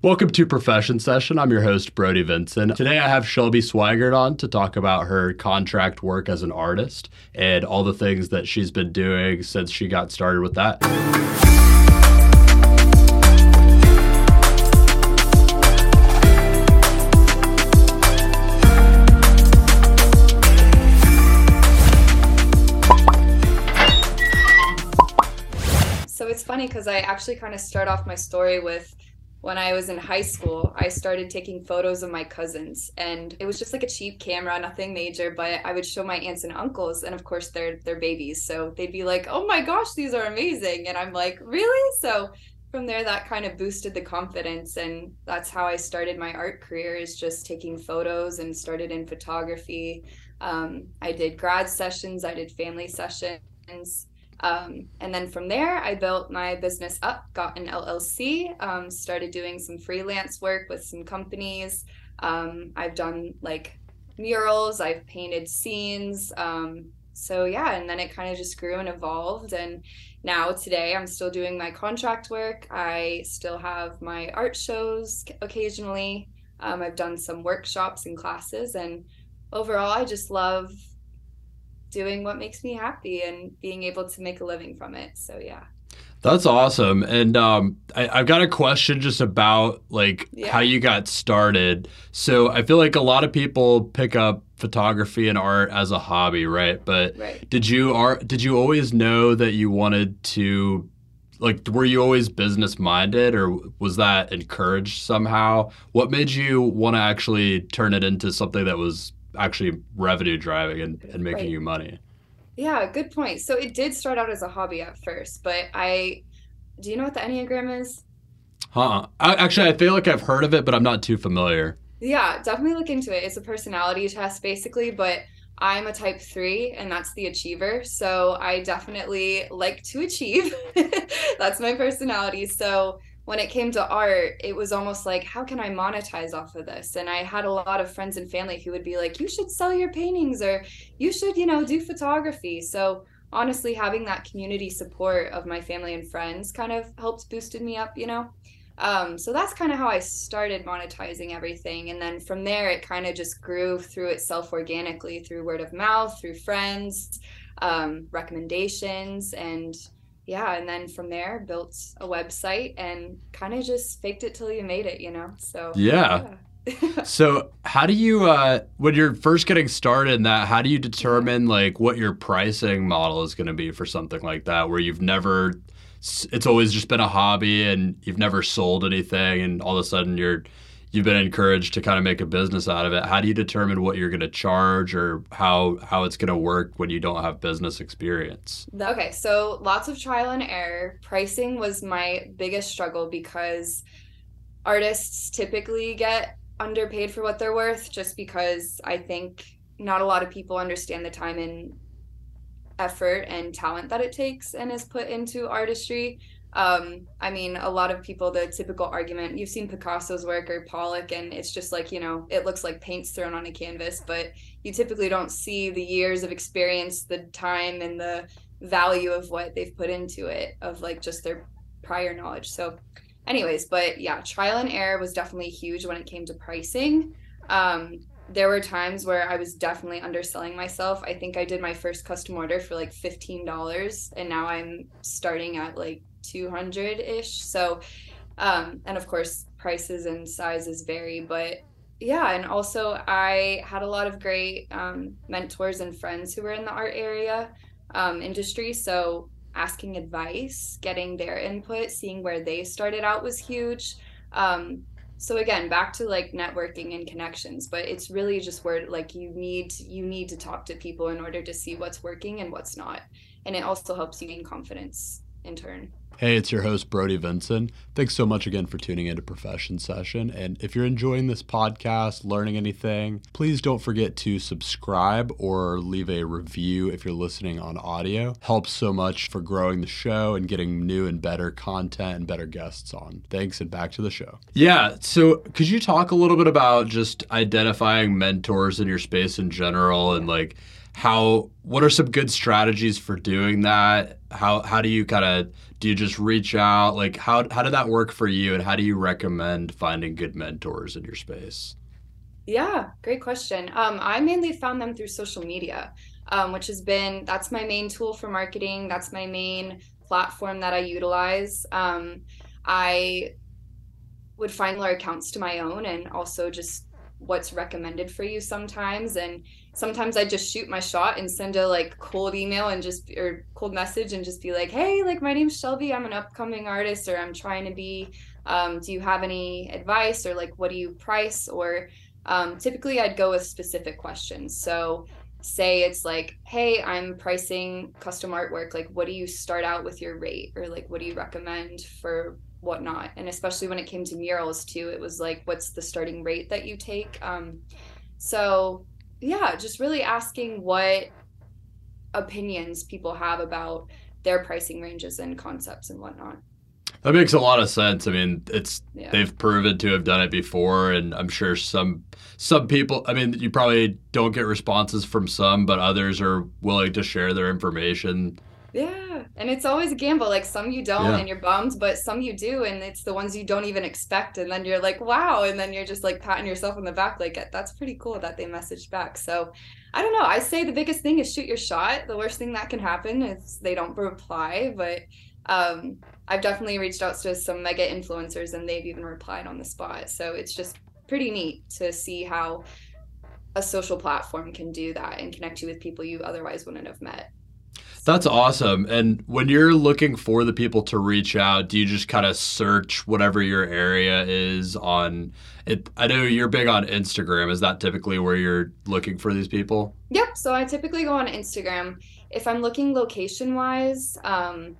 Welcome to Profession Session. I'm your host, Brody Vinson. Today I have Shelby Swygert on to talk about her contract work as an artist and all the things that she's been doing since she got started with that. So it's funny because I actually kind of start off my story with when I was in high school, I started taking photos of my cousins and it was just like a cheap camera, nothing major, but I would show my aunts and uncles and of course they're they're babies. So they'd be like, "Oh my gosh, these are amazing." And I'm like, "Really?" So from there that kind of boosted the confidence and that's how I started my art career is just taking photos and started in photography. Um, I did grad sessions, I did family sessions um, and then from there, I built my business up, got an LLC, um, started doing some freelance work with some companies. Um, I've done like murals, I've painted scenes. Um, so, yeah, and then it kind of just grew and evolved. And now today, I'm still doing my contract work. I still have my art shows occasionally. Um, I've done some workshops and classes. And overall, I just love doing what makes me happy and being able to make a living from it. So yeah. That's awesome. And um, I, have got a question just about like yeah. how you got started. So I feel like a lot of people pick up photography and art as a hobby, right? But right. did you are did you always know that you wanted to like were you always business minded or was that encouraged somehow? What made you want to actually turn it into something that was actually revenue driving and, and making right. you money. Yeah, good point. So it did start out as a hobby at first, but I do you know what the Enneagram is? Huh. I, actually, I feel like I've heard of it, but I'm not too familiar. Yeah, definitely look into it. It's a personality test basically, but I'm a type three, and that's the achiever. So I definitely like to achieve. that's my personality. So when it came to art, it was almost like, how can I monetize off of this? And I had a lot of friends and family who would be like, you should sell your paintings or you should, you know, do photography. So honestly, having that community support of my family and friends kind of helped boosted me up, you know? Um, so that's kind of how I started monetizing everything. And then from there, it kind of just grew through itself organically through word of mouth, through friends, um, recommendations, and yeah, and then from there built a website and kind of just faked it till you made it, you know. So yeah. yeah. so how do you uh when you're first getting started in that how do you determine like what your pricing model is going to be for something like that where you've never it's always just been a hobby and you've never sold anything and all of a sudden you're you've been encouraged to kind of make a business out of it. How do you determine what you're going to charge or how how it's going to work when you don't have business experience? Okay, so lots of trial and error. Pricing was my biggest struggle because artists typically get underpaid for what they're worth just because I think not a lot of people understand the time and effort and talent that it takes and is put into artistry um, I mean, a lot of people, the typical argument, you've seen Picasso's work or Pollock, and it's just like, you know, it looks like paint's thrown on a canvas, but you typically don't see the years of experience, the time, and the value of what they've put into it, of like just their prior knowledge. So, anyways, but yeah, trial and error was definitely huge when it came to pricing. Um, there were times where I was definitely underselling myself. I think I did my first custom order for like $15 and now I'm starting at like 200 ish. So, um, and of course, prices and sizes vary, but yeah. And also, I had a lot of great um, mentors and friends who were in the art area um, industry. So, asking advice, getting their input, seeing where they started out was huge. Um, so again back to like networking and connections but it's really just where like you need you need to talk to people in order to see what's working and what's not and it also helps you gain confidence in turn Hey, it's your host, Brody Vinson. Thanks so much again for tuning into Profession Session. And if you're enjoying this podcast, learning anything, please don't forget to subscribe or leave a review if you're listening on audio. Helps so much for growing the show and getting new and better content and better guests on. Thanks, and back to the show. Yeah, so could you talk a little bit about just identifying mentors in your space in general and like, how what are some good strategies for doing that? How how do you kind of do you just reach out? Like how how did that work for you and how do you recommend finding good mentors in your space? Yeah, great question. Um, I mainly found them through social media, um, which has been that's my main tool for marketing. That's my main platform that I utilize. Um, I would find more accounts to my own and also just what's recommended for you sometimes and sometimes i just shoot my shot and send a like cold email and just or cold message and just be like hey like my name's shelby. I'm an upcoming artist or i'm trying to be um, do you have any advice or like what do you price? Or um, typically i'd go with specific questions. So say it's like hey i'm pricing custom artwork. Like what do you start out with your rate? Or like what do you recommend for whatnot? And especially when it came to murals too it was like what's the starting rate that you take? Um so yeah just really asking what opinions people have about their pricing ranges and concepts and whatnot that makes a lot of sense. I mean, it's yeah. they've proven to have done it before, and I'm sure some some people. I mean, you probably don't get responses from some, but others are willing to share their information yeah. And it's always a gamble. Like some you don't yeah. and you're bummed, but some you do. And it's the ones you don't even expect. And then you're like, wow. And then you're just like patting yourself on the back. Like, that's pretty cool that they messaged back. So I don't know. I say the biggest thing is shoot your shot. The worst thing that can happen is they don't reply. But um, I've definitely reached out to some mega influencers and they've even replied on the spot. So it's just pretty neat to see how a social platform can do that and connect you with people you otherwise wouldn't have met. That's awesome. And when you're looking for the people to reach out, do you just kind of search whatever your area is on it? I know you're big on Instagram. Is that typically where you're looking for these people? Yep. So I typically go on Instagram. If I'm looking location wise, um,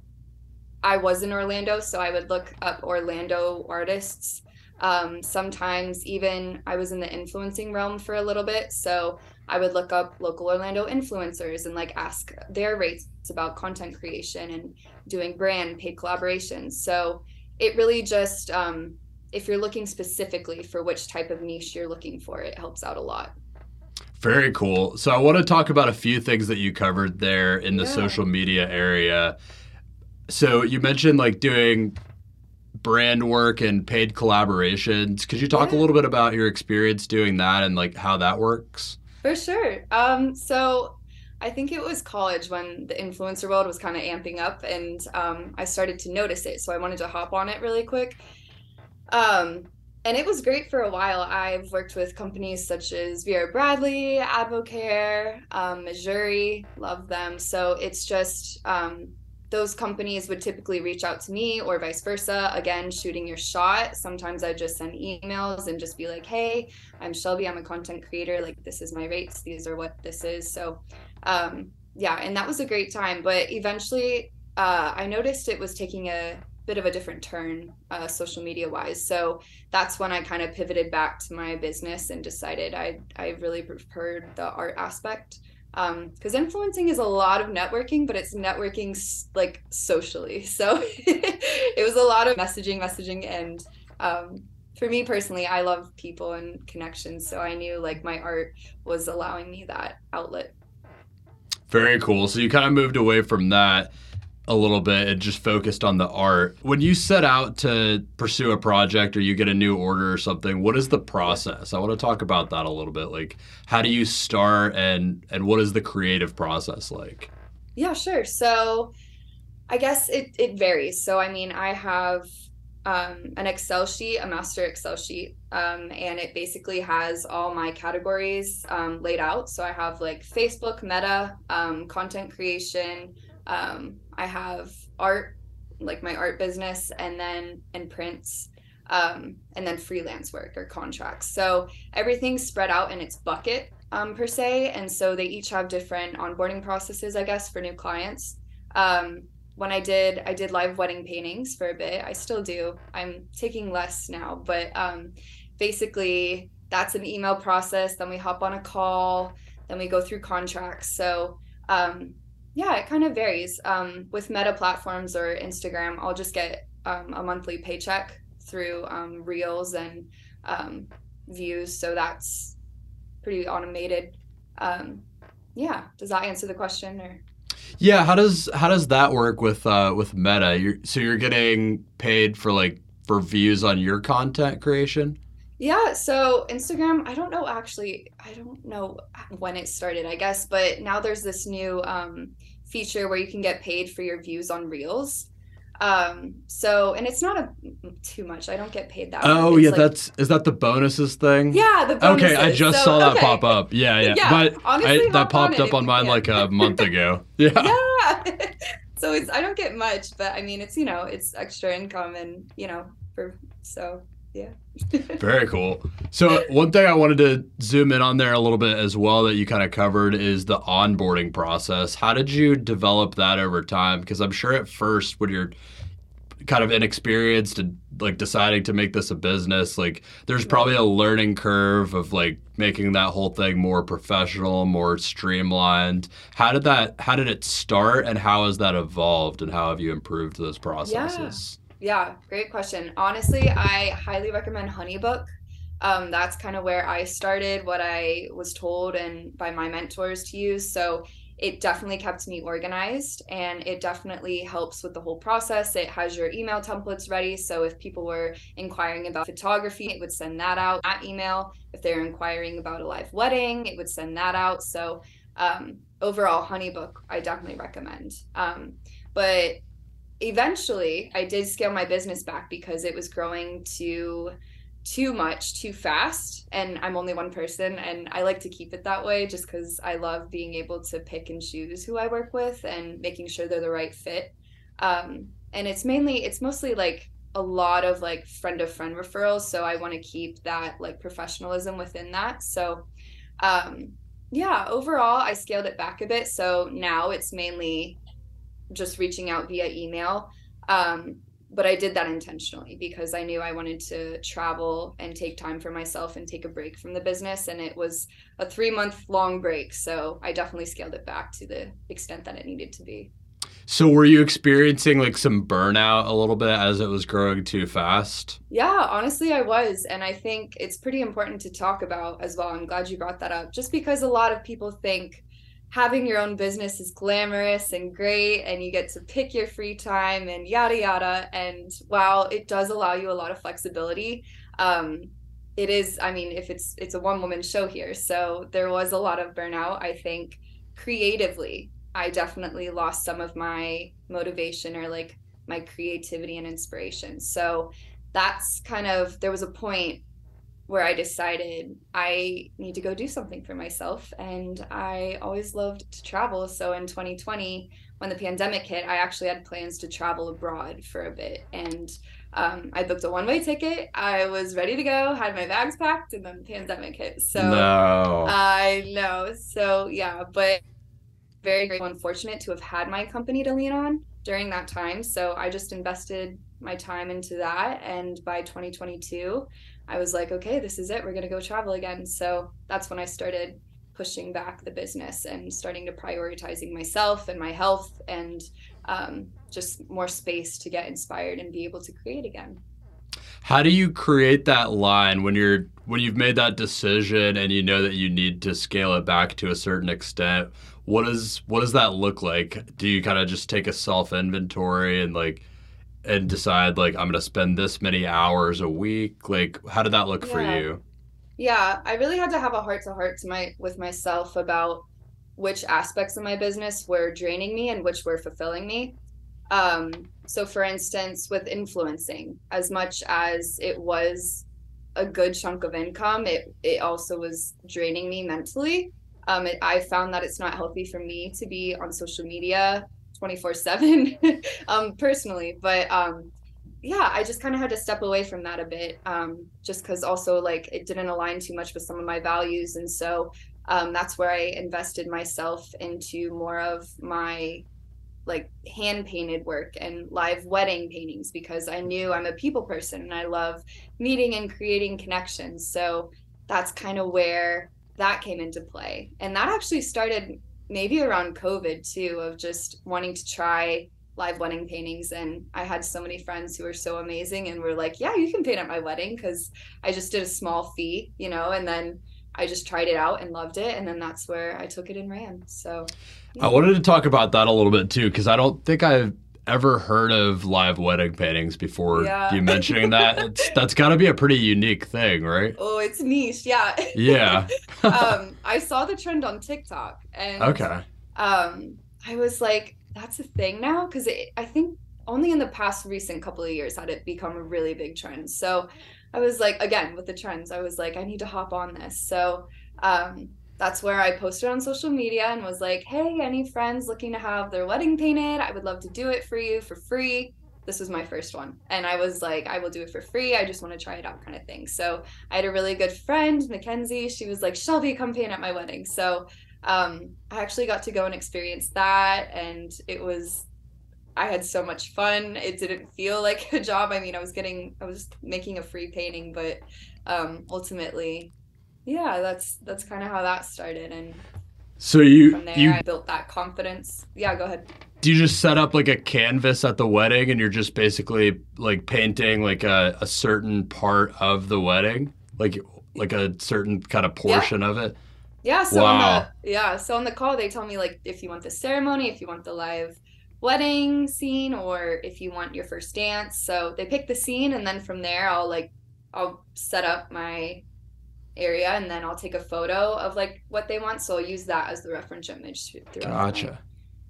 I was in Orlando, so I would look up Orlando artists. Um, sometimes even I was in the influencing realm for a little bit. So I would look up local Orlando influencers and like ask their rates about content creation and doing brand paid collaborations. So it really just, um, if you're looking specifically for which type of niche you're looking for, it helps out a lot. Very cool. So I want to talk about a few things that you covered there in the yeah. social media area. So you mentioned like doing brand work and paid collaborations. Could you talk yeah. a little bit about your experience doing that and like how that works? For sure. Um, so I think it was college when the influencer world was kind of amping up and um, I started to notice it. So I wanted to hop on it really quick. Um, and it was great for a while. I've worked with companies such as Vera Bradley, Advocare, um, Mejuri, love them. So it's just um, those companies would typically reach out to me or vice versa. Again, shooting your shot. Sometimes I just send emails and just be like, hey, I'm Shelby. I'm a content creator. Like, this is my rates. These are what this is. So, um, yeah, and that was a great time. But eventually, uh, I noticed it was taking a bit of a different turn uh, social media wise. So that's when I kind of pivoted back to my business and decided I, I really preferred the art aspect because um, influencing is a lot of networking but it's networking like socially. So it was a lot of messaging messaging and um, for me personally i love people and connections so i knew like my art was allowing me that outlet. Very cool. So you kind of moved away from that a little bit and just focused on the art. When you set out to pursue a project or you get a new order or something, what is the process? I want to talk about that a little bit. Like how do you start and and what is the creative process like? Yeah, sure. So I guess it it varies. So I mean, I have um, an Excel sheet, a master Excel sheet, um, and it basically has all my categories um, laid out. So I have like Facebook, Meta, um, content creation, um, I have art, like my art business, and then and prints, um, and then freelance work or contracts. So everything's spread out in its bucket um, per se, and so they each have different onboarding processes, I guess, for new clients. Um, when I did, I did live wedding paintings for a bit. I still do. I'm taking less now, but um, basically that's an email process. Then we hop on a call. Then we go through contracts. So um, yeah, it kind of varies. Um, with Meta platforms or Instagram, I'll just get um, a monthly paycheck through um, Reels and um, views, so that's pretty automated. Um, yeah, does that answer the question or? Yeah, how does how does that work with uh, with Meta? You're, so you're getting paid for like for views on your content creation. Yeah, so Instagram, I don't know actually, I don't know when it started, I guess, but now there's this new um, feature where you can get paid for your views on Reels. Um, so and it's not a too much. I don't get paid that. Oh yeah, like, that's is that the bonuses thing? Yeah, the bonuses. Okay, I just so, saw that okay. pop up. Yeah, yeah. yeah but honestly, I, that popped on up on mine like a month ago. Yeah. Yeah. so it's I don't get much, but I mean it's you know, it's extra income and you know, for so yeah. Very cool. So one thing I wanted to zoom in on there a little bit as well that you kind of covered is the onboarding process. How did you develop that over time? Because I'm sure at first when you're kind of inexperienced and like deciding to make this a business like there's probably a learning curve of like making that whole thing more professional more streamlined how did that how did it start and how has that evolved and how have you improved those processes yeah, yeah great question honestly i highly recommend honeybook um, that's kind of where i started what i was told and by my mentors to use so it definitely kept me organized and it definitely helps with the whole process. It has your email templates ready. So if people were inquiring about photography, it would send that out at email. If they're inquiring about a live wedding, it would send that out. So um, overall, Honeybook, I definitely recommend. Um, but eventually, I did scale my business back because it was growing to too much too fast. And i'm only one person and i like to keep it that way just because i love being able to pick and choose who i work with and making sure they're the right fit. Um, and it's mainly it's mostly like a lot of like friend of friend referrals so i want to keep that like professionalism within that. So um, yeah overall i scaled it back a bit. So now it's mainly just reaching out via email um, but I did that intentionally because I knew I wanted to travel and take time for myself and take a break from the business. And it was a three month long break. So I definitely scaled it back to the extent that it needed to be. So were you experiencing like some burnout a little bit as it was growing too fast? Yeah, honestly I was and I think it's pretty important to talk about as well. I'm glad you brought that up just because a lot of people think having your own business is glamorous and great and you get to pick your free time and yada yada. And while it does allow you a lot of flexibility um, it is i mean if it's it's a one woman show here. So there was a lot of burnout i think creatively. I definitely lost some of my motivation or like my creativity and inspiration. So that's kind of there was a point where I decided I need to go do something for myself. And I always loved to travel. So in 2020, when the pandemic hit, I actually had plans to travel abroad for a bit. And um, I booked a one way ticket. I was ready to go, had my bags packed, and then the pandemic hit. So no. I know. So yeah, but very grateful and fortunate to have had my company to lean on during that time. So I just invested my time into that. And by 2022, I was like, okay, this is it. We're going to go travel again. So that's when I started pushing back the business and starting to prioritizing myself and my health and um, just more space to get inspired and be able to create again. How do you create that line when you're when you've made that decision and you know that you need to scale it back to a certain extent? What is what does that look like? Do you kind of just take a self inventory and like and decide like I'm gonna spend this many hours a week? Like, how did that look yeah. for you? Yeah, I really had to have a heart to heart to my with myself about which aspects of my business were draining me and which were fulfilling me. Um, so, for instance, with influencing, as much as it was a good chunk of income, it it also was draining me mentally. Um, it, I found that it's not healthy for me to be on social media 24 7 um, personally. But um, yeah, I just kind of had to step away from that a bit um, just because also like it didn't align too much with some of my values. And so um, that's where I invested myself into more of my like hand painted work and live wedding paintings because I knew I'm a people person and I love meeting and creating connections. So that's kind of where that came into play. And that actually started maybe around COVID too, of just wanting to try live wedding paintings. And I had so many friends who were so amazing and were like, yeah, you can paint at my wedding because I just did a small fee, you know, and then I just tried it out and loved it. And then that's where I took it and ran. So yeah. I wanted to talk about that a little bit too, because I don't think I've ever heard of live wedding paintings before yeah. you mentioning that. It's, that's got to be a pretty unique thing, right? Oh, it's niche. Yeah. Yeah. um, I saw the trend on TikTok and okay. Um, I was like, that's a thing now because I think only in the past recent couple of years had it become a really big trend. So I was like, again, with the trends, I was like, I need to hop on this. So um, that's where I posted on social media and was like, hey, any friends looking to have their wedding painted? I would love to do it for you for free. This was my first one. And I was like, I will do it for free. I just want to try it out, kind of thing. So I had a really good friend, Mackenzie. She was like, Shelby, come paint at my wedding. So um, I actually got to go and experience that. And it was I had so much fun. It didn't feel like a job. I mean, I was getting, I was making a free painting, but um, ultimately, yeah, that's that's kind of how that started. And so you, from there, you I built that confidence. Yeah, go ahead. Do you just set up like a canvas at the wedding, and you're just basically like painting like a, a certain part of the wedding, like like a certain kind of portion yeah. of it? Yeah. So wow. on the yeah, so on the call they tell me like if you want the ceremony, if you want the live wedding scene or if you want your first dance. So they pick the scene and then from there I'll like I'll set up my area and then I'll take a photo of like what they want. So I'll use that as the reference image Gotcha.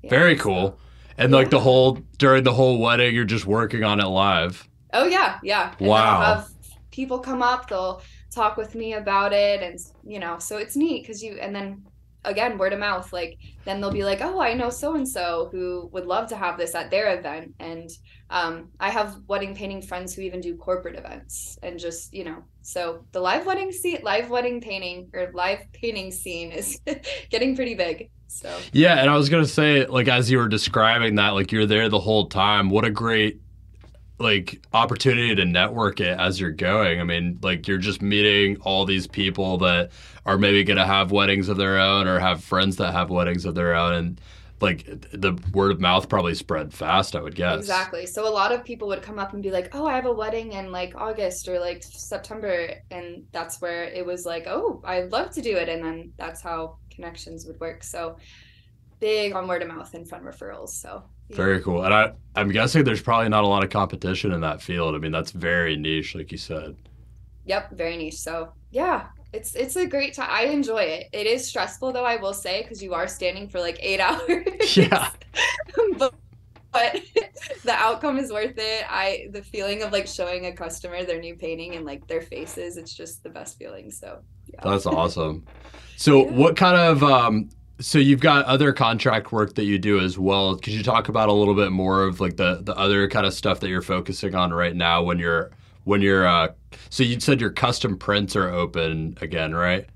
Yeah, Very cool. So, and yeah. like the whole during the whole wedding you're just working on it live. Oh yeah, yeah. And wow. have people come up, they'll talk with me about it and you know, so it's neat cuz you and then again word of mouth like then they'll be like oh i know so and so who would love to have this at their event. And um, i have wedding painting friends who even do corporate events and just you know so the live wedding scene live wedding painting or live painting scene is getting pretty big so. Yeah and i was gonna say like as you were describing that like you're there the whole time what a great like opportunity to network it as you're going. I mean, like you're just meeting all these people that are maybe going to have weddings of their own or have friends that have weddings of their own and like the word of mouth probably spread fast, I would guess. Exactly. So a lot of people would come up and be like, "Oh, I have a wedding in like August or like September." And that's where it was like, "Oh, I'd love to do it." And then that's how connections would work. So big on word of mouth and fun referrals. So very cool. And I, I'm guessing there's probably not a lot of competition in that field. I mean, that's very niche, like you said. Yep, very niche. So yeah, it's it's a great time. I enjoy it. It is stressful though, I will say, because you are standing for like eight hours. Yeah. but, but the outcome is worth it. I the feeling of like showing a customer their new painting and like their faces, it's just the best feeling. So yeah. That's awesome. So yeah. what kind of um so you've got other contract work that you do as well. Could you talk about a little bit more of like the the other kind of stuff that you're focusing on right now when you're when you're uh so you said your custom prints are open again, right?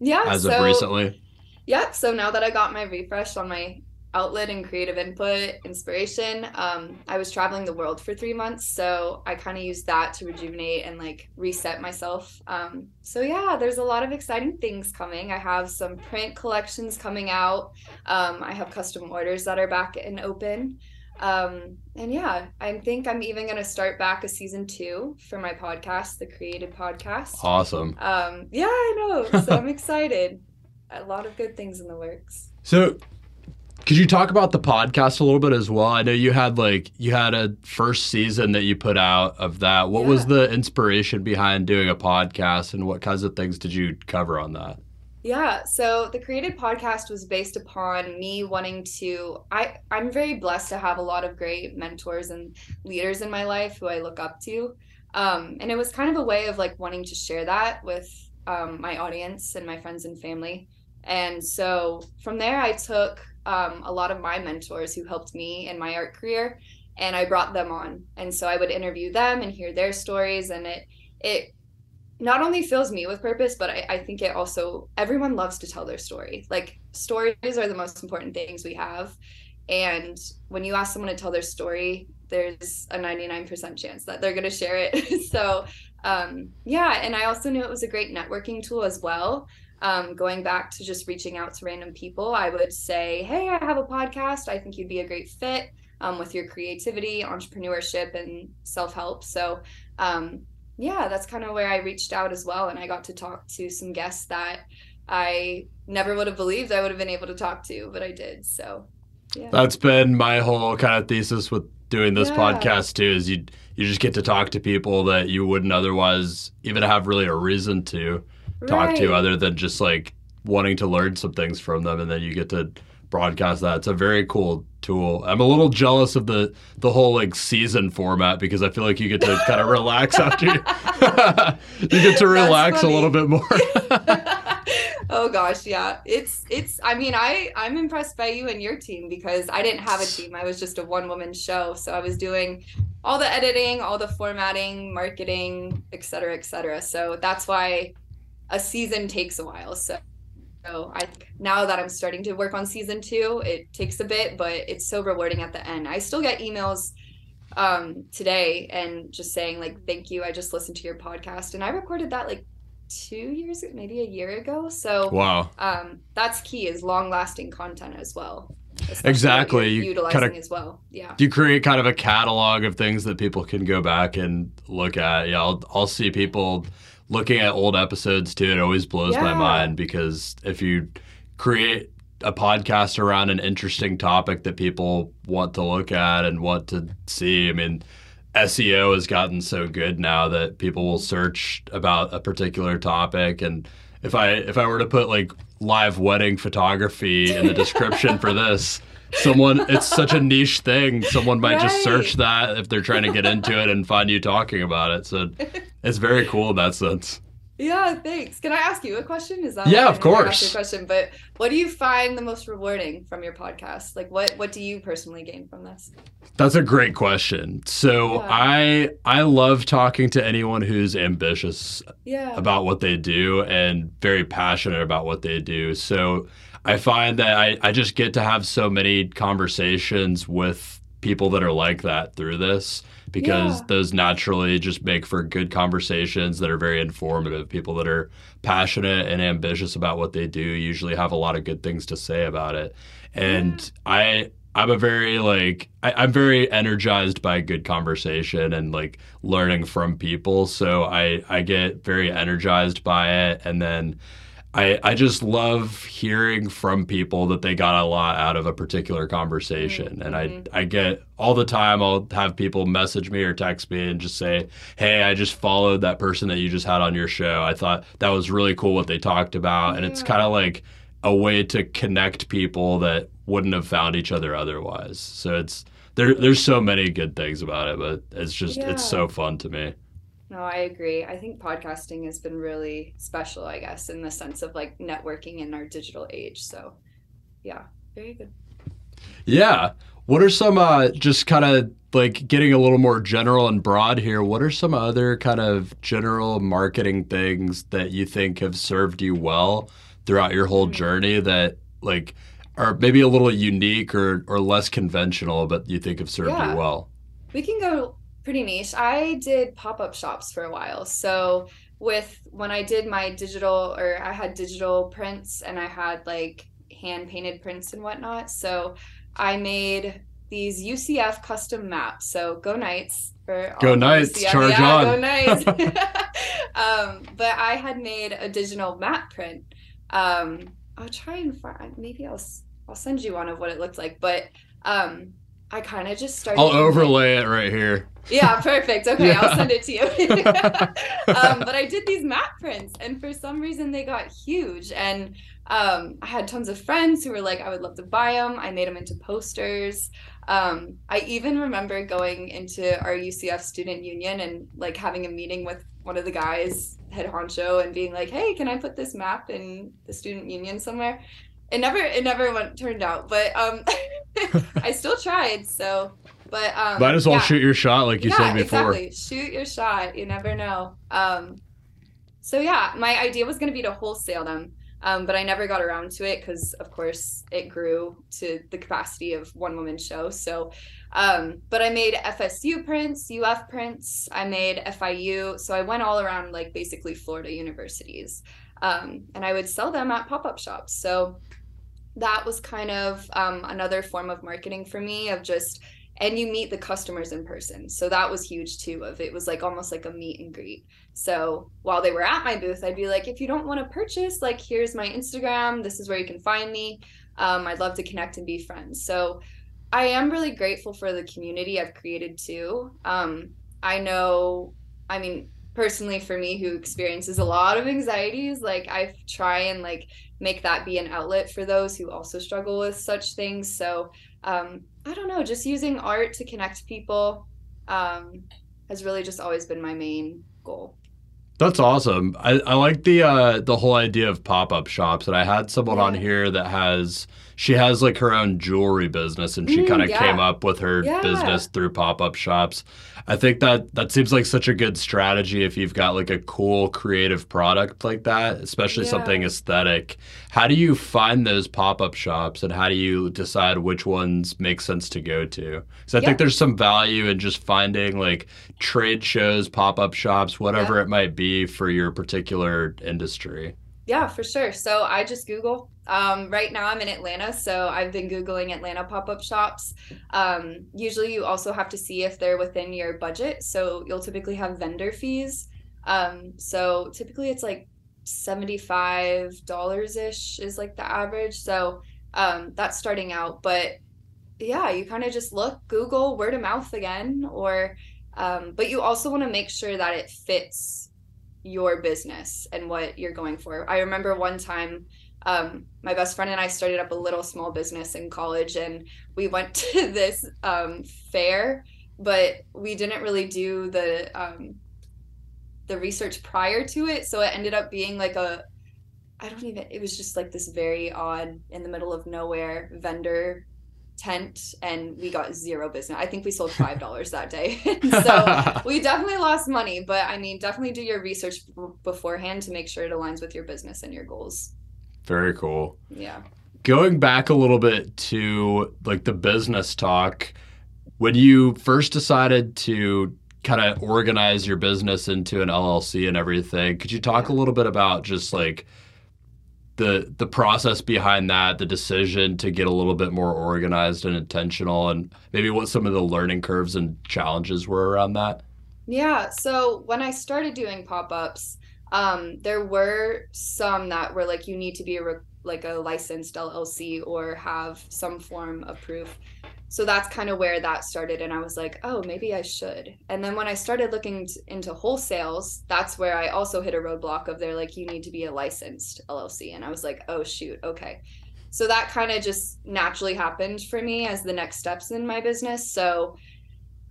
Yeah. As so, of recently. Yeah. So now that I got my refresh on my outlet and creative input, inspiration. Um, I was traveling the world for three months, so I kind of used that to rejuvenate and like reset myself. Um, so yeah, there's a lot of exciting things coming. I have some print collections coming out. Um, I have custom orders that are back and open. Um, and yeah, I think I'm even going to start back a season two for my podcast, the Created Podcast. Awesome. Um, yeah, I know. So I'm excited. A lot of good things in the works. So could you talk about the podcast a little bit as well? I know you had like you had a first season that you put out of that. What yeah. was the inspiration behind doing a podcast and what kinds of things did you cover on that? Yeah, so the created podcast was based upon me wanting to I I'm very blessed to have a lot of great mentors and leaders in my life who I look up to. Um, and it was kind of a way of like wanting to share that with um, my audience and my friends and family. And so from there, I took um, a lot of my mentors who helped me in my art career and I brought them on. And so I would interview them and hear their stories and it it not only fills me with purpose, but I, I think it also everyone loves to tell their story. Like stories are the most important things we have. And when you ask someone to tell their story, there's a 99% chance that they're going to share it. so, um, yeah. And I also knew it was a great networking tool as well um, going back to just reaching out to random people, I would say, Hey, I have a podcast. I think you'd be a great fit um, with your creativity, entrepreneurship, and self help. So, um, yeah, that's kind of where I reached out as well. And I got to talk to some guests that I never would have believed I would have been able to talk to, but I did. So, yeah. That's been my whole kind of thesis with doing this yeah. podcast too is you you just get to talk to people that you wouldn't otherwise even have really a reason to talk right. to other than just like wanting to learn some things from them and then you get to broadcast that. It's a very cool tool. I'm a little jealous of the the whole like season format because I feel like you get to kind of relax after you, you get to relax a little bit more. oh gosh, yeah. It's it's I mean, I I'm impressed by you and your team because I didn't have a team. I was just a one woman show. So I was doing all the editing, all the formatting, marketing, et cetera, et cetera. So that's why a season takes a while. So so I now that I'm starting to work on season two, it takes a bit, but it's so rewarding at the end. I still get emails um today and just saying like thank you. I just listened to your podcast. And i recorded that like two years maybe a year ago. So wow. um that's key is long lasting content as well. Exactly. you utilizing kind of, as well. Yeah. you create kind of a catalog of things that people can go back and look at. Yeah i'll, I'll see people looking at old episodes too, it always blows yeah. my mind because if you create a podcast around an interesting topic that people want to look at and want to see, I mean, SEO has gotten so good now that people will search about a particular topic and if I if I were to put like live wedding photography in the description for this, someone it's such a niche thing someone might right. just search that if they're trying to get into it and find you talking about it so it's very cool in that sense. Yeah thanks. Can i ask you a question? Is that yeah of course a question? But what do you find the most rewarding from your podcast? Like what what do you personally gain from this? That's a great question. So yeah. i i love talking to anyone who's ambitious yeah. about what they do and very passionate about what they do. So I find that I, I just get to have so many conversations with people that are like that through this because yeah. those naturally just make for good conversations that are very informative. People that are passionate and ambitious about what they do usually have a lot of good things to say about it. And yeah. I I'm a very like I, am very energized by good conversation and like learning from people. So I I get very energized by it and then I, I just love hearing from people that they got a lot out of a particular conversation. Mm-hmm. And I, mm-hmm. I get all the time, I'll have people message me or text me and just say, Hey, I just followed that person that you just had on your show. I thought that was really cool what they talked about. Yeah. And it's kind of like a way to connect people that wouldn't have found each other otherwise. So it's, there, there's so many good things about it, but it's just, yeah. it's so fun to me. No, I agree. I think podcasting has been really special, I guess, in the sense of like networking in our digital age. So, yeah, very good. Yeah. What are some uh, just kind of like getting a little more general and broad here? What are some other kind of general marketing things that you think have served you well throughout your whole mm-hmm. journey that like are maybe a little unique or or less conventional, but you think have served yeah. you well? We can go pretty niche. I did pop up shops for a while. So with when I did my digital or I had digital prints and I had like hand painted prints and whatnot. So I made these UCF custom maps. So go Knights for go Knights, UCF. charge yeah, on. Go Knights. um, but I had made a digital map print. Um, I'll try and find. Maybe I'll I'll send you one of what it looked like. But um, I kind of just started. I'll overlay it right here. Yeah, perfect. Okay, yeah. I'll send it to you. um, but I did these map prints, and for some reason they got huge. And um, I had tons of friends who were like, I would love to buy them. I made them into posters. Um, I even remember going into our UCF student union and like having a meeting with one of the guys, head honcho, and being like, "Hey, can I put this map in the student union somewhere?" It never, it never went turned out, but um, I still tried. So but um, might as well yeah. shoot your shot, like you yeah, said before. Exactly. Shoot your shot. You never know. Um, so yeah, my idea was going to be to wholesale them, um, but I never got around to it because, of course, it grew to the capacity of one woman show. So, um, but I made FSU prints, UF prints. I made FIU. So I went all around like basically Florida universities, um, and I would sell them at pop up shops. So that was kind of um, another form of marketing for me of just and you meet the customers in person. So that was huge too. Of it was like almost like a meet and greet. So while they were at my booth, I'd be like, if you don't want to purchase, like here's my Instagram. This is where you can find me. Um, I'd love to connect and be friends. So I am really grateful for the community I've created too. Um, I know, I mean, personally for me who experiences a lot of anxieties, like I try and like make that be an outlet for those who also struggle with such things. So um, I don't know, just using art to connect people um, has really just always been my main goal. That's awesome. I, I like the uh, the whole idea of pop up shops, and I had someone yeah. on here that has she has like her own jewelry business, and she mm, kind of yeah. came up with her yeah. business through pop up shops. I think that that seems like such a good strategy if you've got like a cool creative product like that, especially yeah. something aesthetic. How do you find those pop up shops and how do you decide which ones make sense to go to? Because I think there's some value in just finding like trade shows, pop up shops, whatever it might be for your particular industry. Yeah, for sure. So I just Google. Um, right now I'm in Atlanta, so I've been Googling Atlanta pop up shops. Um, usually you also have to see if they're within your budget. So you'll typically have vendor fees. Um, so typically it's like $75 ish is like the average. So um, that's starting out. But yeah, you kind of just look, Google word of mouth again, or, um, but you also want to make sure that it fits your business and what you're going for. I remember one time um, my best friend and I started up a little small business in college and we went to this um, fair, but we didn't really do the um, the research prior to it. So it ended up being like a I don't even it was just like this very odd in the middle of nowhere vendor tent and we got zero business. I think we sold five dollars that day. so we definitely lost money, but I mean, definitely do your research beforehand to make sure it aligns with your business and your goals. Very cool. Yeah. Going back a little bit to like the business talk, when you first decided to kind of organize your business into an LLC and everything, could you talk a little bit about just like the the process behind that, the decision to get a little bit more organized and intentional, and maybe what some of the learning curves and challenges were around that? Yeah. So when I started doing pop ups, um, there were some that were like you need to be a re- like a licensed LLC or have some form of proof. So that's kind of where that started and i was like oh maybe i should. And then when i started looking t- into wholesales that's where i also hit a roadblock of they're like you need to be a licensed llc and i was like oh shoot okay. So that kind of just naturally happened for me as the next steps in my business. So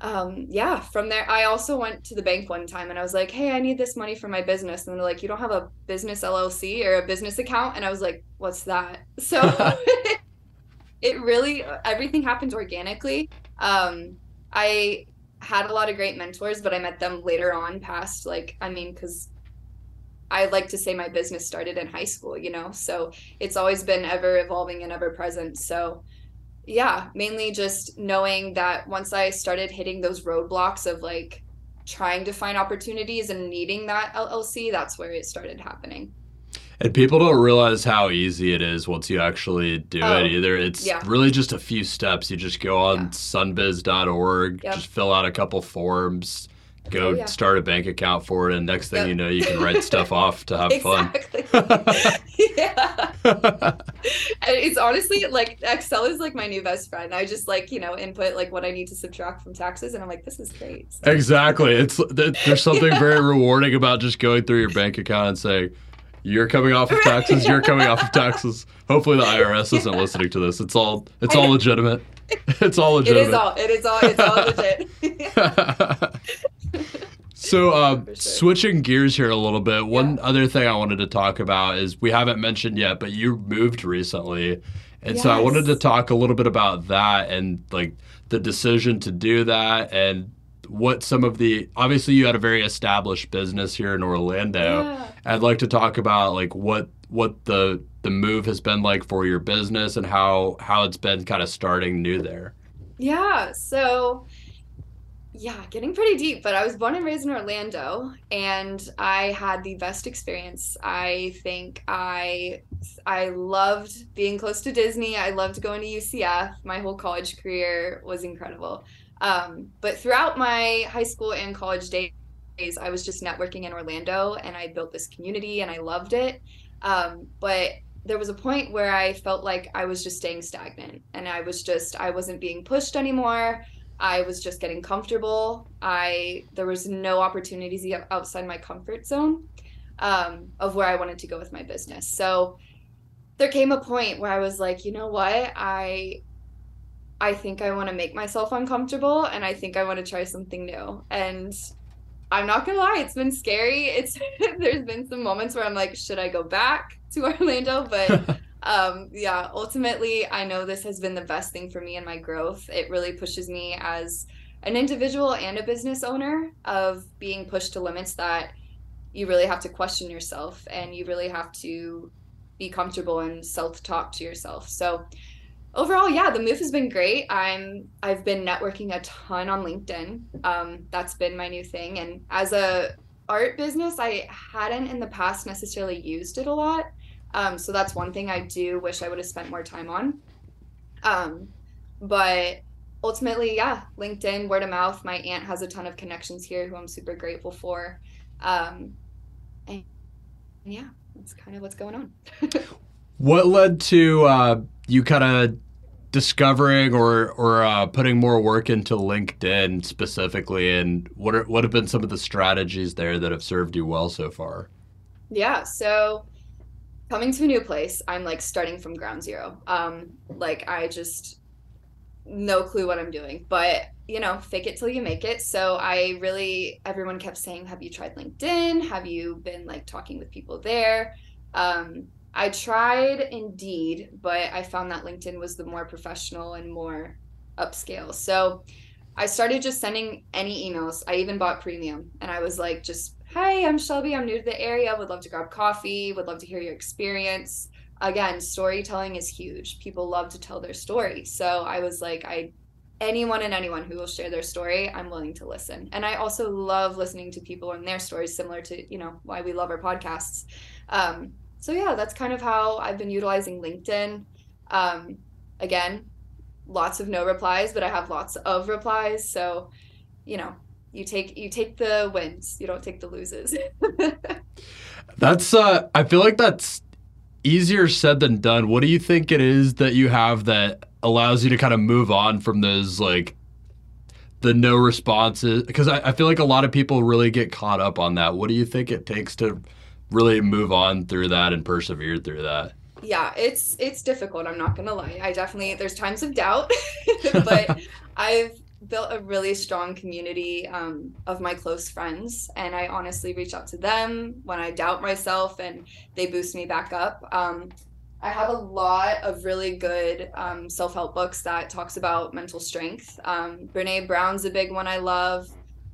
um, yeah from there i also went to the bank one time and i was like hey i need this money for my business and they're like you don't have a business llc or a business account and i was like what's that so it really everything happened organically. Um, I had a lot of great mentors, but I met them later on past like I mean cuz I like to say my business started in high school, you know. So it's always been ever evolving and ever present. So yeah, mainly just knowing that once I started hitting those roadblocks of like trying to find opportunities and needing that LLC, that's where it started happening. And people don't realize how easy it is once you actually do oh, it either. It's yeah. really just a few steps. You just go on yeah. sunbiz.org, yep. just fill out a couple forms, go oh, yeah. start a bank account for it, and next thing yep. you know, you can write stuff off to have exactly. fun. yeah. it's honestly like Excel is like my new best friend. I just like, you know, input like what I need to subtract from taxes, and I'm like, this is great. Exactly. It's there's something very rewarding about just going through your bank account and saying, you're coming off of taxes. You're coming off of taxes. Hopefully, the IRS isn't listening to this. It's all. It's all legitimate. It's all legitimate. It is all. It is all. It's all legit. so, uh, switching gears here a little bit. One yeah. other thing I wanted to talk about is we haven't mentioned yet, but you moved recently, and yes. so I wanted to talk a little bit about that and like the decision to do that and what some of the obviously you had a very established business here in Orlando. Yeah. I'd like to talk about like what what the the move has been like for your business and how how it's been kind of starting new there. Yeah, so yeah, getting pretty deep, but I was born and raised in Orlando and I had the best experience. I think I I loved being close to Disney. I loved going to UCF. My whole college career was incredible. Um, but throughout my high school and college days, I was just networking in Orlando and I built this community and I loved it. Um, but there was a point where I felt like I was just staying stagnant and I was just, I wasn't being pushed anymore. I was just getting comfortable. I there was no opportunities outside my comfort zone um, of where I wanted to go with my business. So there came a point where I was like, you know what, I I think I want to make myself uncomfortable, and I think I want to try something new. And I'm not gonna lie, it's been scary. It's there's been some moments where I'm like, should I go back to Orlando? But um, yeah, ultimately, I know this has been the best thing for me and my growth. It really pushes me as an individual and a business owner of being pushed to limits that you really have to question yourself and you really have to be comfortable and self-talk to yourself. So overall, yeah, the move has been great. I'm I've been networking a ton on LinkedIn. Um, that's been my new thing. And as a art business, I hadn't in the past necessarily used it a lot. Um, so that's one thing I do wish I would have spent more time on. Um, but ultimately, yeah, LinkedIn, word of mouth. My aunt has a ton of connections here who I'm super grateful for. Um, and yeah, that's kind of what's going on. what led to uh, you kind of discovering or or uh, putting more work into LinkedIn specifically, and what are, what have been some of the strategies there that have served you well so far? Yeah, so coming to a new place, I'm like starting from ground zero. Um, like I just no clue what I'm doing, but you know, fake it till you make it. So I really, everyone kept saying, "Have you tried LinkedIn? Have you been like talking with people there?" Um, I tried Indeed, but I found that LinkedIn was the more professional and more upscale. So I started just sending any emails. I even bought premium, and I was like, just Hi, I'm Shelby. I'm new to the area. Would love to grab coffee. Would love to hear your experience. Again, storytelling is huge. People love to tell their story. So I was like, I anyone and anyone who will share their story, I'm willing to listen. And I also love listening to people and their stories, similar to, you know, why we love our podcasts. Um, so yeah, that's kind of how I've been utilizing LinkedIn. Um, again, lots of no replies, but I have lots of replies. So, you know, you take you take the wins you don't take the loses that's uh i feel like that's easier said than done. What do you think it is that you have that allows you to kind of move on from those like the no responses? Because I, I feel like a lot of people really get caught up on that. What do you think it takes to really move on through that and persevere through that? Yeah it's it's difficult i'm not gonna lie. I definitely there's times of doubt but i've built a really strong community um, of my close friends and i honestly reach out to them when i doubt myself and they boost me back up. Um, i have a lot of really good um, self-help books that talks about mental strength. Um, brene brown's a big one i love.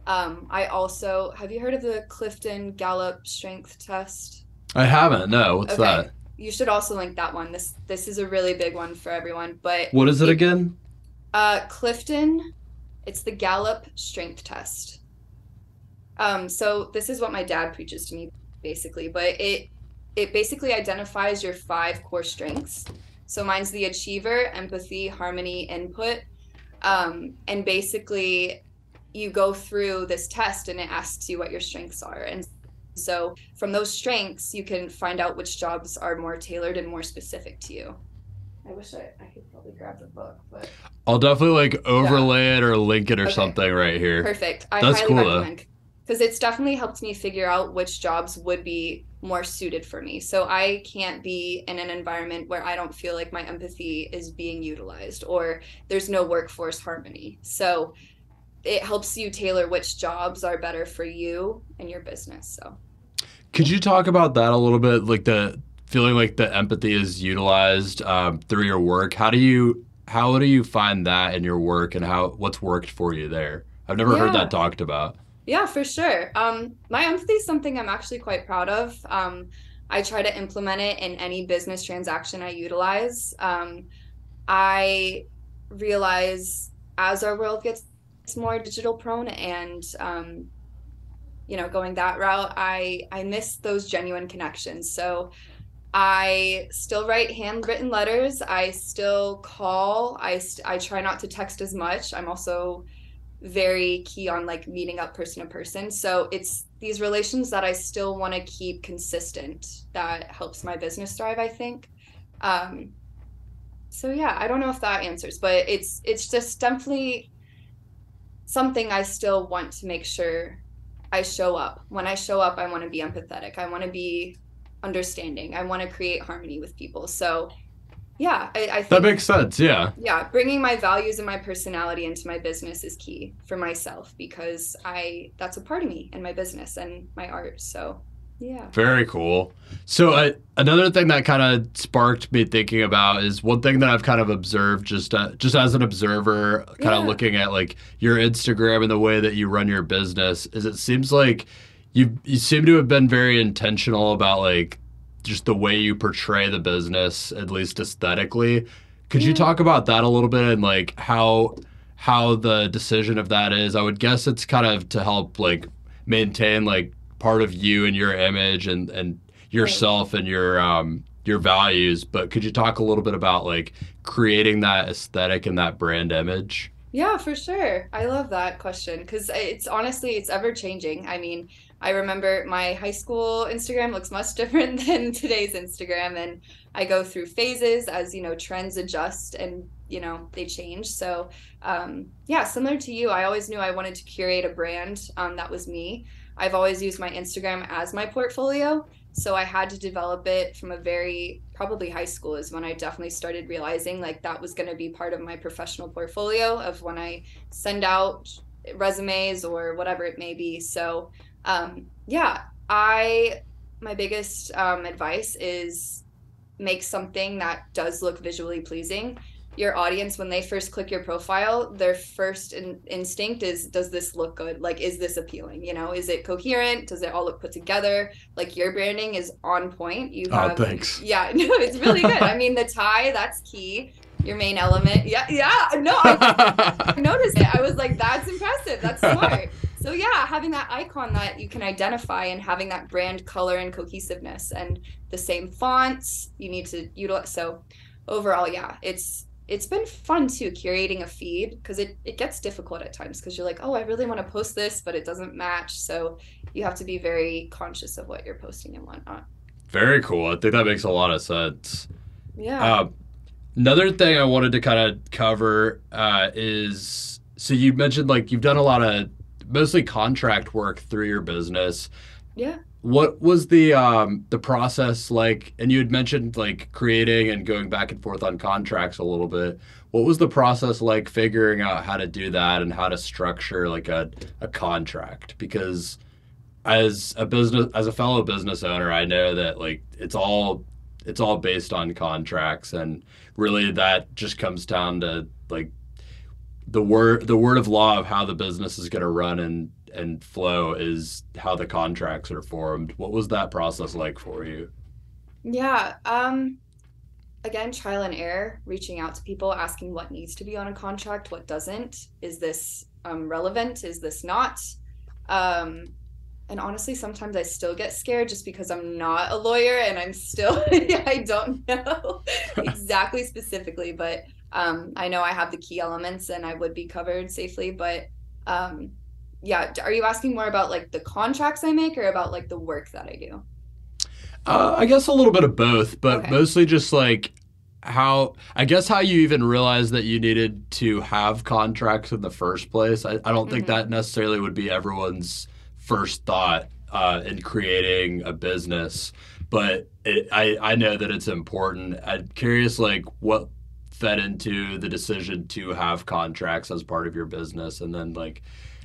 Um, i also have you heard of the clifton gallup strength test? I haven't no. What's okay. that? You should also link that one. This this is a really big one for everyone but what is it, it again? Uh, clifton it's the Gallup Strength Test. Um, so this is what my dad preaches to me, basically, but it it basically identifies your five core strengths. So mine's the achiever, empathy, harmony, input, um, and basically you go through this test and it asks you what your strengths are and so from those strengths you can find out which jobs are more tailored and more specific to you I wish I, I could probably grab the book, but I'll definitely like overlay yeah. it or link it or okay. something right here. Perfect. I That's highly cool, recommend because it's definitely helped me figure out which jobs would be more suited for me. So I can't be in an environment where I don't feel like my empathy is being utilized or there's no workforce harmony. So it helps you tailor which jobs are better for you and your business. So could you talk about that a little bit like the feeling like the empathy is utilized um, through your work. How do you how do you find that in your work, and how what's worked for you there? I've never yeah. heard that talked about. Yeah, for sure. Um, my empathy is something I'm actually quite proud of. Um, I try to implement it in any business transaction I utilize. Um, I realize as our world gets more digital prone and um, you know going that route i i miss those genuine connections so i still write handwritten letters. I still call. I i try not to text as much. I'm also very key on like meeting up person to person. So it's these relations that i still want to keep consistent that helps my business thrive i think. Um so yeah i don't know if that answers but it's it's just definitely something i still want to make sure I show up. When I show up, I want to be empathetic. I want to be understanding. I want to create harmony with people. So, yeah, I, I think that makes sense. Yeah. Yeah, bringing my values and my personality into my business is key for myself because I that's a part of me and my business and my art. So, yeah. Very cool. So uh, another thing that kind of sparked me thinking about is one thing that I've kind of observed just uh, just as an observer, kind yeah. of looking at like your Instagram and the way that you run your business, is it seems like you you seem to have been very intentional about like just the way you portray the business, at least aesthetically. Could yeah. you talk about that a little bit and like how how the decision of that is? I would guess it's kind of to help like maintain like part of you and your image and and yourself right. and your um your values but could you talk a little bit about like creating that aesthetic and that brand image yeah for sure i love that question because it's honestly it's ever changing i mean i remember my high school instagram looks much different than today's instagram and i go through phases as you know trends adjust and you know they change so um, yeah similar to you i always knew i wanted to curate a brand um, that was me I've always used my Instagram as my portfolio. So I had to develop it from a very probably high school is when I definitely started realizing like that was going to be part of my professional portfolio of when I send out resumes or whatever it may be. So um, yeah, I my biggest um, advice is make something that does look visually pleasing. Your audience when they first click your profile their first in- instinct is does this look good? Like is this appealing? You know is it coherent? Does it all look put together? Like your branding is on point. You oh, have oh, thanks. Yeah no it's really good. I mean the tie that's key. Your main element yeah yeah no I, I noticed it. I was like that's impressive. That's smart so yeah having that icon that you can identify and having that brand color and cohesiveness and the same fonts you need to utilize. So overall yeah it's it's been fun too curating a feed because it, it gets difficult at times because you're like oh i really want to post this but it doesn't match. So you have to be very conscious of what you're posting and whatnot. Very cool. I think that makes a lot of sense. Yeah. Uh, another thing i wanted to kind of cover uh, is so you mentioned like you've done a lot of mostly contract work through your business yeah what was the um, the process like? And you had mentioned like creating and going back and forth on contracts a little bit. What was the process like figuring out how to do that and how to structure like a, a contract? Because as a business as a fellow business owner, I know that like it's all it's all based on contracts and really that just comes down to like the word the word of law of how the business is going to run and and flow is how the contracts are formed. What was that process like for you? Yeah. Um again, trial and error, reaching out to people, asking what needs to be on a contract, what doesn't. Is this um, relevant? Is this not? Um, and honestly, sometimes I still get scared just because I'm not a lawyer and I'm still, I don't know exactly specifically, but um, I know I have the key elements and I would be covered safely. But um, yeah, are you asking more about like the contracts I make or about like the work that I do? Uh, I guess a little bit of both, but okay. mostly just like how I guess how you even realized that you needed to have contracts in the first place. I, I don't think mm-hmm. that necessarily would be everyone's first thought uh, in creating a business, but it, I I know that it's important. I'm curious, like what fed into the decision to have contracts as part of your business, and then like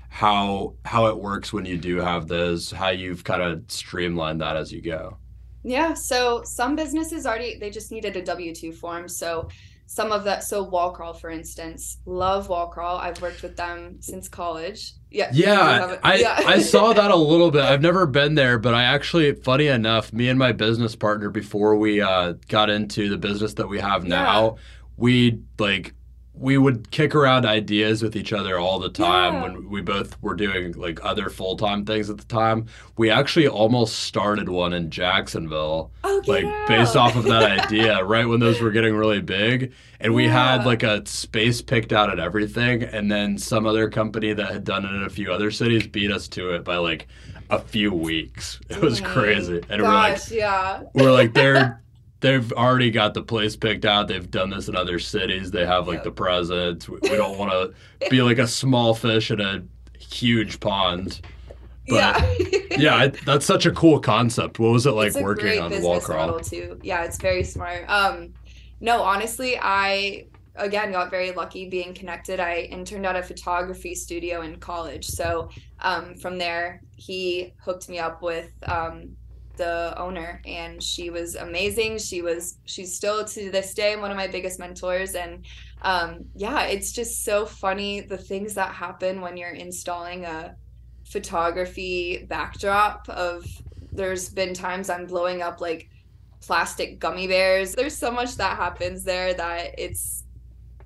how how it works when you do have those, how you've kind of streamlined that as you go. Yeah, so some businesses already they just needed a W two form. So some of that so wall crawl for instance love wall crawl i've worked with them since college yeah yeah I, yeah. I saw that a little bit i've never been there but i actually funny enough me and my business partner before we uh, got into the business that we have now yeah. We like we would kick around ideas with each other all the time Yeah. when we both were doing like other full time things at the time. We actually almost started one in Jacksonville, Oh, like based off of that idea, right when those were getting really big. And we had like a space picked out and everything. And then some other company that had done it in a few other cities beat us to it by like a few weeks. It was oh crazy. And we're like, yeah. we're like they're they've already got the place picked out they've done this in other cities they have like Yep. the presence we, we don't want to be like a small fish in a huge pond But- yeah. yeah I, that's such a cool concept what was it like working on business wall crawl too. Yeah, it's very smart. Um, no, honestly, I again got very lucky being connected. I interned at a photography studio in college, so um, from there he hooked me up with um, the owner, and she was amazing. She was she's still to this day one of my biggest mentors, and um, yeah, it's just so funny the things that happen when you're installing a photography backdrop of there's been times I'm blowing up like plastic gummy bears. There's so much that happens there that it's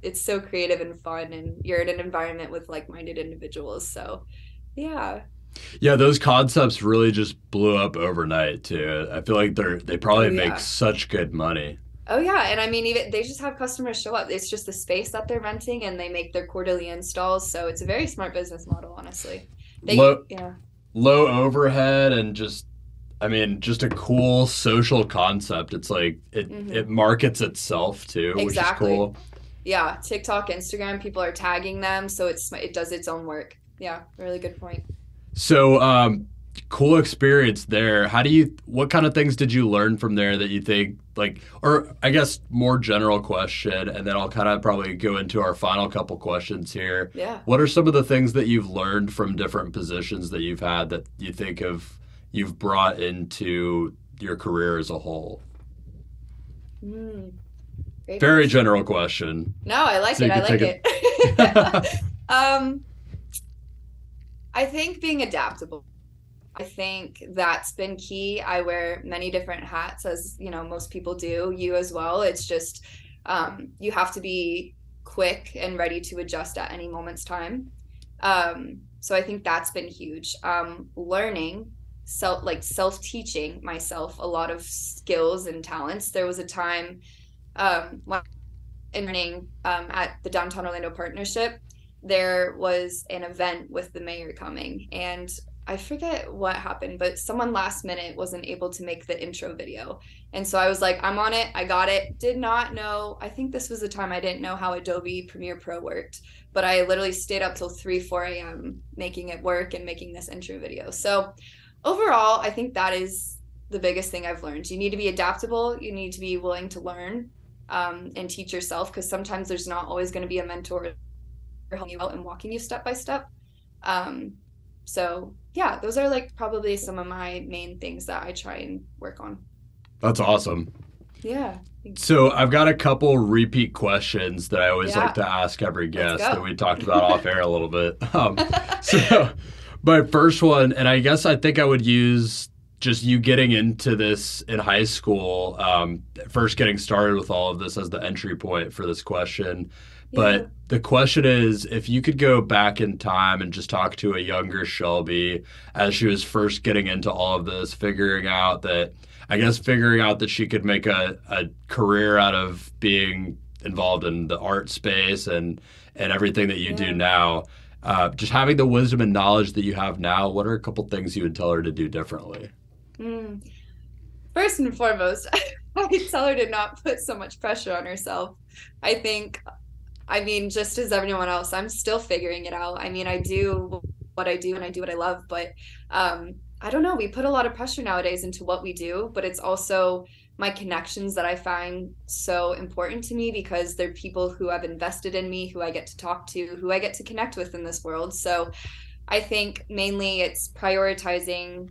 it's so creative and fun and you're in an environment with like-minded individuals. So, yeah. Yeah those concepts really just blew up overnight too i feel like they're they probably Oh, yeah. make such good money Oh yeah, and I mean even they just have customers show up. It's just the space that they're renting and they make their quarterly installs, so it's a very smart business model, honestly. They Lo- yeah. low overhead and just I mean, just a cool social concept. It's like it, Mhm. it markets itself too, Exactly. which is cool. Yeah, TikTok, Instagram, people are tagging them, so it's it does its own work. Yeah, really good point. So, um, cool experience there. How do you? What kind of things did you learn from there that you think like, or I guess more general question, and then I'll kind of probably go into our final couple questions here. Yeah. What are some of the things that you've learned from different positions that you've had that you think of you've brought into your career as a whole? Mm. Great Very question. general question. No, I like So it. I like it. um, I think being adaptable. I think that's been key. I wear many different hats, as you know, most people do. You as well. It's just um, you have to be quick and ready to adjust at any moment's time. Um, so I think that's been huge. Um, learning self, like self teaching myself a lot of skills and talents. There was a time um, when interning um, at the downtown orlando partnership there was an event with the mayor coming and i forget what happened but someone last minute wasn't able to make the intro video. And so i was like i'm on it. I got it. Did not know. I think this was the time i didn't know how adobe premiere pro worked but i literally stayed up till 3 4 a.m making it work and making this intro video. So overall i think that is the biggest thing i've learned. You need to be adaptable. You need to be willing to learn um, and teach yourself because sometimes there's not always going to be a mentor helping you out and walking you step by step. Um, so yeah, those are like probably some of my main things that I try and work on. That's awesome. Yeah. So I've got a couple repeat questions that I always Yeah. like to ask every guest that we talked about off air a little bit. Um, so my first one, and I guess I think I would use just you getting into this in high school, um, first getting started with all of this as the entry point for this question. But Yeah. the question is if you could go back in time and just talk to a younger Shelby as she was first getting into all of this, figuring out that, I guess, figuring out that she could make a, a career out of being involved in the art space and, and everything that you Yeah. do now. Uh, just having the wisdom and knowledge that you have now, what are a couple things you would tell her to do differently? Mm. First and foremost, I tell her to not put so much pressure on herself. I think, I mean, just as everyone else, I'm still figuring it out. I mean, I do what I do and I do what I love, but um, I don't know. We put a lot of pressure nowadays into what we do, but it's also my connections that I find so important to me because they're people who have invested in me, who I get to talk to, who I get to connect with in this world. So I think mainly it's prioritizing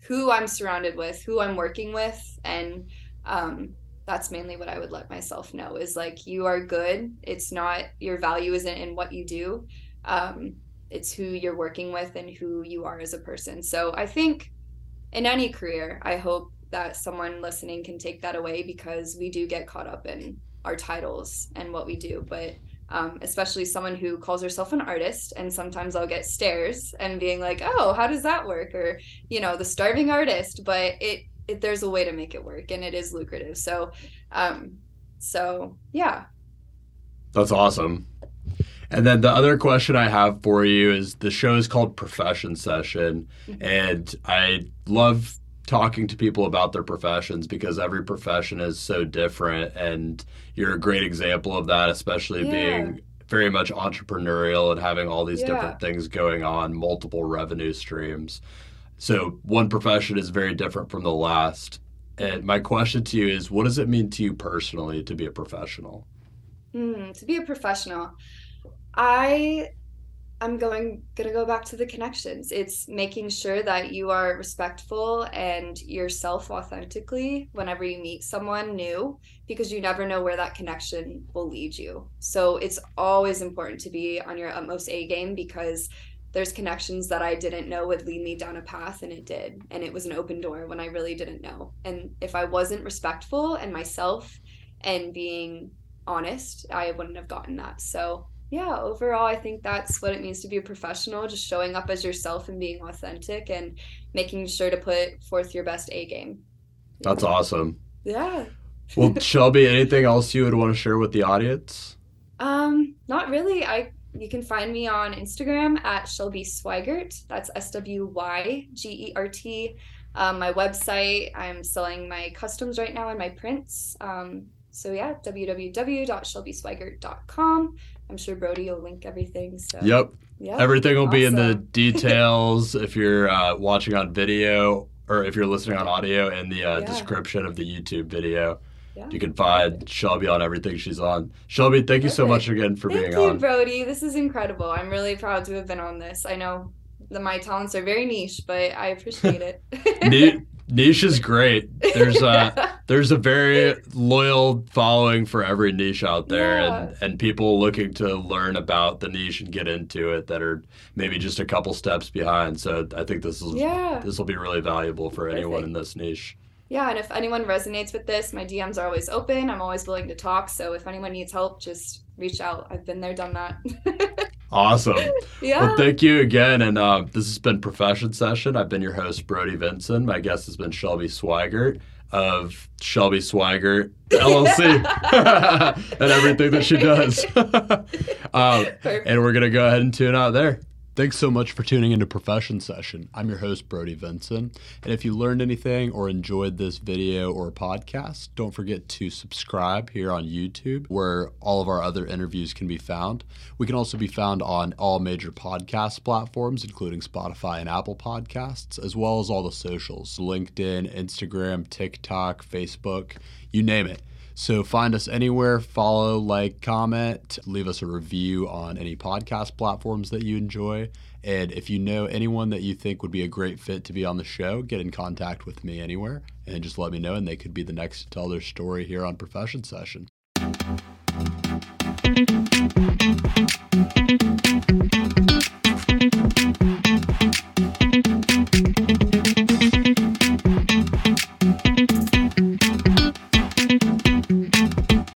who I'm surrounded with, who I'm working with, and um, that's mainly what I would let myself know is like you are good. It's not your value isn't in what you do. Um, it's who you're working with and who you are as a person. So I think in any career, I hope that someone listening can take that away because we do get caught up in our titles and what we do, but um, especially someone who calls herself an artist. And sometimes I'll get stares and being like, oh, how does that work? Or, you know, the starving artist. But it, it there's a way to make it work and it is lucrative. So, um, so yeah. That's awesome. And then the other question I have for you is the show is called Profession Session. Mm-hmm. And I love talking to people about their professions because every profession is so different and you're a great example of that especially yeah. being very much entrepreneurial and having all these yeah. different things going on multiple revenue streams so one profession is very different from the last and my question to you is what does it mean to you personally to be a professional mm, to be a professional i I'm going gonna go back to the connections. It's making sure that you are respectful and yourself authentically whenever you meet someone new, because you never know where that connection will lead you. So it's always important to be on your utmost A game because there's connections that I didn't know would lead me down a path and it did. And it was an open door when I really didn't know. And if I wasn't respectful and myself and being honest, I wouldn't have gotten that. So yeah, overall, I think that's what it means to be a professional just showing up as yourself and being authentic and making sure to put forth your best A game. That's awesome. Yeah. well, Shelby, anything else you would want to share with the audience? Um, not really. I you can find me on Instagram at Shelby Swygert. That's S W Y G E R T. Um, my website, I'm selling my customs right now and my prints. Um, so yeah, www.shelbyswygert.com. I'm sure Brody will link everything. So Yep. Yeah. Everything will awesome. be in the details if you're uh, watching on video or if you're listening on audio in the uh, yeah. description of the YouTube video. Yeah. You can find Shelby on everything she's on. Shelby, thank you so much again for thank being you, on. Thank you, Brody. This is incredible. I'm really proud to have been on this. I know that my talents are very niche, but I appreciate it. niche is great. There's a there's a very loyal following for every niche out there, yeah. and and people looking to learn about the niche and get into it that are maybe just a couple steps behind. So I think this is yeah. this will be really valuable for Perfect. anyone in this niche. Yeah, and if anyone resonates with this, my DMs are always open. I'm always willing to talk. So if anyone needs help, just reach out. I've been there, done that. awesome. Yeah. Well, thank you again. And uh, this has been Profession Session. I've been your host, Brody Vinson. My guest has been Shelby Swygert of Shelby Swygert LLC and everything that she does. um, and we're going to go ahead and tune out there. Thanks so much for tuning into Profession Session. I'm your host, Brody Vinson. And if you learned anything or enjoyed this video or podcast, don't forget to subscribe here on YouTube, where all of our other interviews can be found. We can also be found on all major podcast platforms, including Spotify and Apple Podcasts, as well as all the socials LinkedIn, Instagram, TikTok, Facebook, you name it. So find us anywhere, follow, like, comment, leave us a review on any podcast platforms that you enjoy. And if you know anyone that you think would be a great fit to be on the show, get in contact with me anywhere and just let me know, and they could be the next to tell their story here on Profession Session.